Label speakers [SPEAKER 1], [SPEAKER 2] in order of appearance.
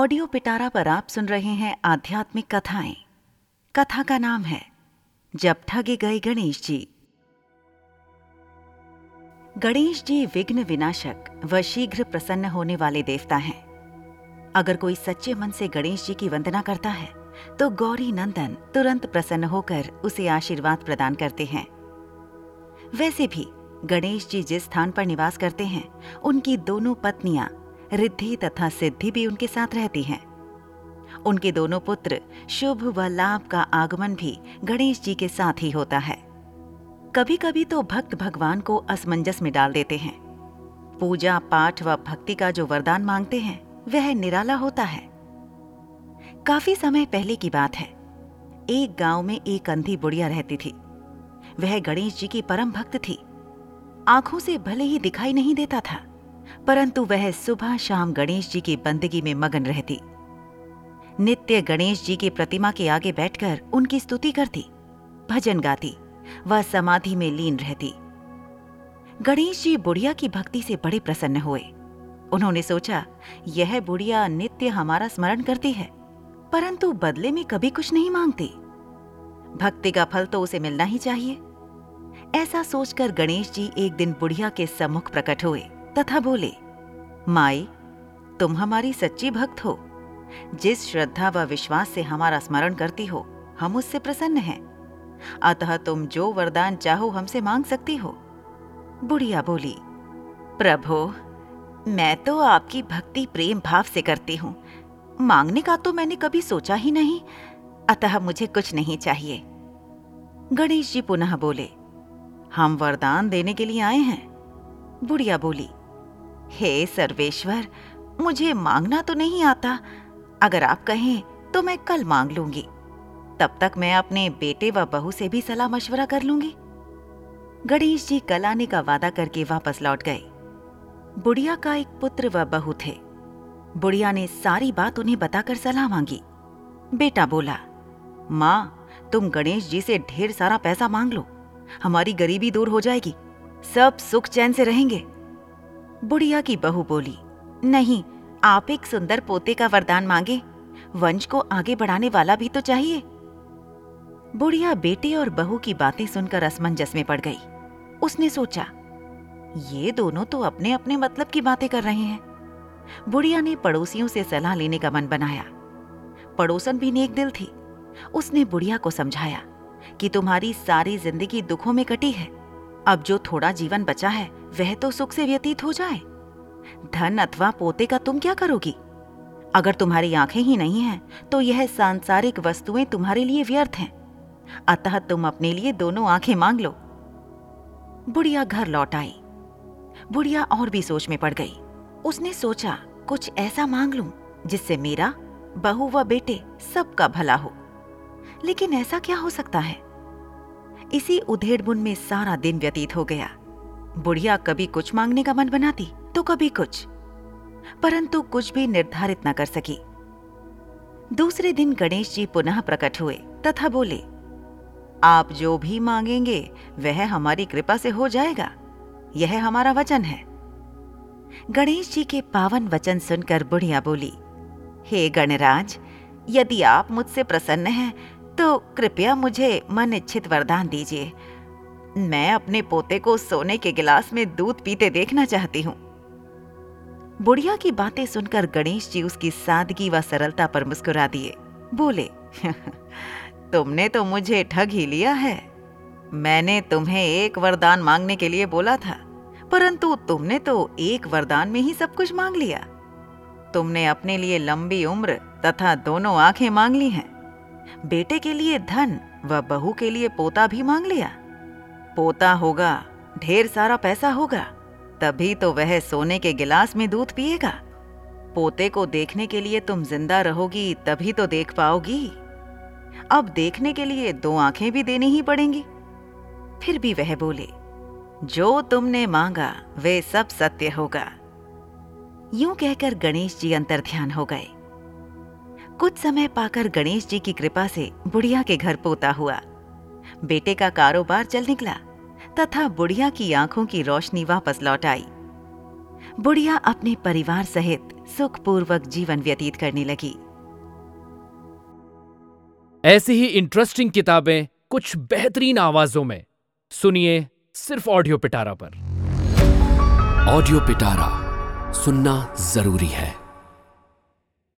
[SPEAKER 1] Audio पिटारा पर आप सुन रहे हैं आध्यात्मिक कथाएँ। कथा का नाम है, जब ठगे गए गणेश जी। गणेश जी विघ्न विनाशक व शीघ्र प्रसन्न होने वाले देवता हैं। अगर कोई सच्चे मन से गणेश जी की वंदना करता है तो गौरी नंदन तुरंत प्रसन्न होकर उसे आशीर्वाद प्रदान करते हैं। वैसे भी, गणेश जी जिस स्थान पर निवास करते हैं, उनकी दोनों पत्नियाँ रिद्धि तथा सिद्धि भी उनके साथ रहती हैं। उनके दोनों पुत्र शुभ व लाभ का आगमन भी गणेश जी के साथ ही होता है। कभी कभी तो भक्त भगवान को असमंजस में डाल देते हैं। पूजा, पाठ व भक्ति का जो वरदान मांगते हैं, वह निराला होता है। काफ़ी समय पहले की बात है। एक गाँव में एक अंधी बुढ़िया रहती थी। वह गणेश जी की परम भक्त थी। आँखों से भले ही दिखाई नहीं देता था। परंतु वह सुबह शाम गणेश जी की बंदगी में मगन रहती। नित्य गणेश जी की प्रतिमा के आगे बैठकर उनकी स्तुति करती, भजन गाती व समाधि में लीन रहती। गणेश जी बुढ़िया की भक्ति से बड़े प्रसन्न हुए। उन्होंने सोचा, यह बुढ़िया नित्य हमारा स्मरण करती है, परंतु बदले में कभी कुछ नहीं मांगती। भक्ति का फल तो उसे मिलना ही चाहिए। ऐसा सोचकर गणेश जी एक दिन बुढ़िया के सम्मुख प्रकट हुए। तथा बोले, माई, तुम हमारी सच्ची भक्त हो। जिस श्रद्धा व विश्वास से हमारा स्मरण करती हो, हम उससे प्रसन्न हैं। अतः तुम जो वरदान चाहो हमसे मांग सकती हो। बुढ़िया बोली, प्रभो, मैं तो आपकी भक्ति प्रेम भाव से करती हूँ। मांगने का तो मैंने कभी सोचा ही नहीं, अतः मुझे कुछ नहीं चाहिए। गणेश जी पुनः बोले, हम वरदान देने के लिए आए हैं। बुढ़िया बोली हे सर्वेश्वर, मुझे मांगना तो नहीं आता। अगर आप कहें तो मैं कल मांग लूँगी। तब तक मैं अपने बेटे व बहू से भी सलाह मशवरा कर लूँगी। गणेश जी कल आने का वादा करके वापस लौट गए। बुढ़िया का एक पुत्र व बहू थे। बुढ़िया ने सारी बात उन्हें बताकर सलाह मांगी। बेटा बोला, माँ, तुम गणेश जी से ढेर सारा पैसा मांग लो। हमारी गरीबी दूर हो जाएगी। सब सुख चैन से रहेंगे। बुढ़िया की बहू बोली, नहीं, आप एक सुंदर पोते का वरदान मांगे। वंश को आगे बढ़ाने वाला भी तो चाहिए। बुढ़िया बेटे और बहू की बातें सुनकर असमंजस में पड़ गई। उसने सोचा, ये दोनों तो अपने अपने मतलब की बातें कर रहे हैं। बुढ़िया ने पड़ोसियों से सलाह लेने का मन बनाया। पड़ोसन भी नेक दिल थी। उसने बुढ़िया को समझाया कि तुम्हारी सारी ज़िंदगी दुखों में कटी है। अब जो थोड़ा जीवन बचा है, वह तो सुख से व्यतीत हो जाए। धन अथवा पोते का तुम क्या करोगी? अगर तुम्हारी आँखें ही नहीं हैं तो यह सांसारिक वस्तुएँ तुम्हारे लिए व्यर्थ हैं। अतः तुम अपने लिए दोनों आँखें मांग लो। बुढ़िया घर लौट आई। बुढ़िया और भी सोच में पड़ गई। उसने सोचा, कुछ ऐसा मांग लूँ, जिससे मेरा, बहू व बेटे सबका भला हो। लेकिन ऐसा क्या हो सकता है? इसी उधेड़बुन में सारा दिन व्यतीत हो गया। बुढ़िया कभी कुछ मांगने का मन बनाती तो कभी कुछ। परंतु कुछ भी निर्धारित न कर सकी। दूसरे दिन गणेश जी पुनः प्रकट हुए, तथा बोले, आप जो भी मांगेंगे, वह हमारी कृपा से हो जाएगा। यह हमारा वचन है। गणेश जी के पावन वचन सुनकर बुढ़िया बोली, हे गणराज, यदि आप मुझसे प्रसन्न हैं तो कृपया मुझे मन इच्छित वरदान दीजिए। मैं अपने पोते को सोने के गिलास में दूध पीते देखना चाहती हूँ। बुढ़िया की बातें सुनकर गणेश जी उसकी सादगी व सरलता पर मुस्कुरा दिए। बोले, तुमने तो मुझे ठग ही लिया है। मैंने तुम्हें एक वरदान मांगने के लिए बोला था, परंतु तुमने तो एक वरदान में ही सब कुछ मांग लिया। तुमने अपने लिए लंबी उम्र तथा दोनों आँखें मांग ली हैं। बेटे के लिए धन व बहू के लिए पोता भी मांग लिया। पोता होगा, ढेर सारा पैसा होगा, तभी तो वह सोने के गिलास में दूध पिएगा। पोते को देखने के लिए तुम ज़िंदा रहोगी, तभी तो देख पाओगी। अब देखने के लिए दो आँखें भी देनी ही पड़ेंगी। फिर भी वह बोले, जो तुमने मांगा, वे सब सत्य होगा। यूँ कहकर गणेश जी अंतर ध्यान हो गए। कुछ समय पाकर गणेश जी की कृपा से बुढ़िया के घर पोता हुआ। बेटे का कारोबार चल निकला तथा बुढ़िया की आँखों की रोशनी वापस लौट आई। बुढ़िया अपने परिवार सहित सुखपूर्वक जीवन व्यतीत करने लगी।
[SPEAKER 2] ऐसी ही इंटरेस्टिंग किताबें कुछ बेहतरीन आवाजों में। सुनिए सिर्फ़ ऑडियो पिटारा पर।
[SPEAKER 3] ऑडियो पिटारा सुनना ज़रूरी है।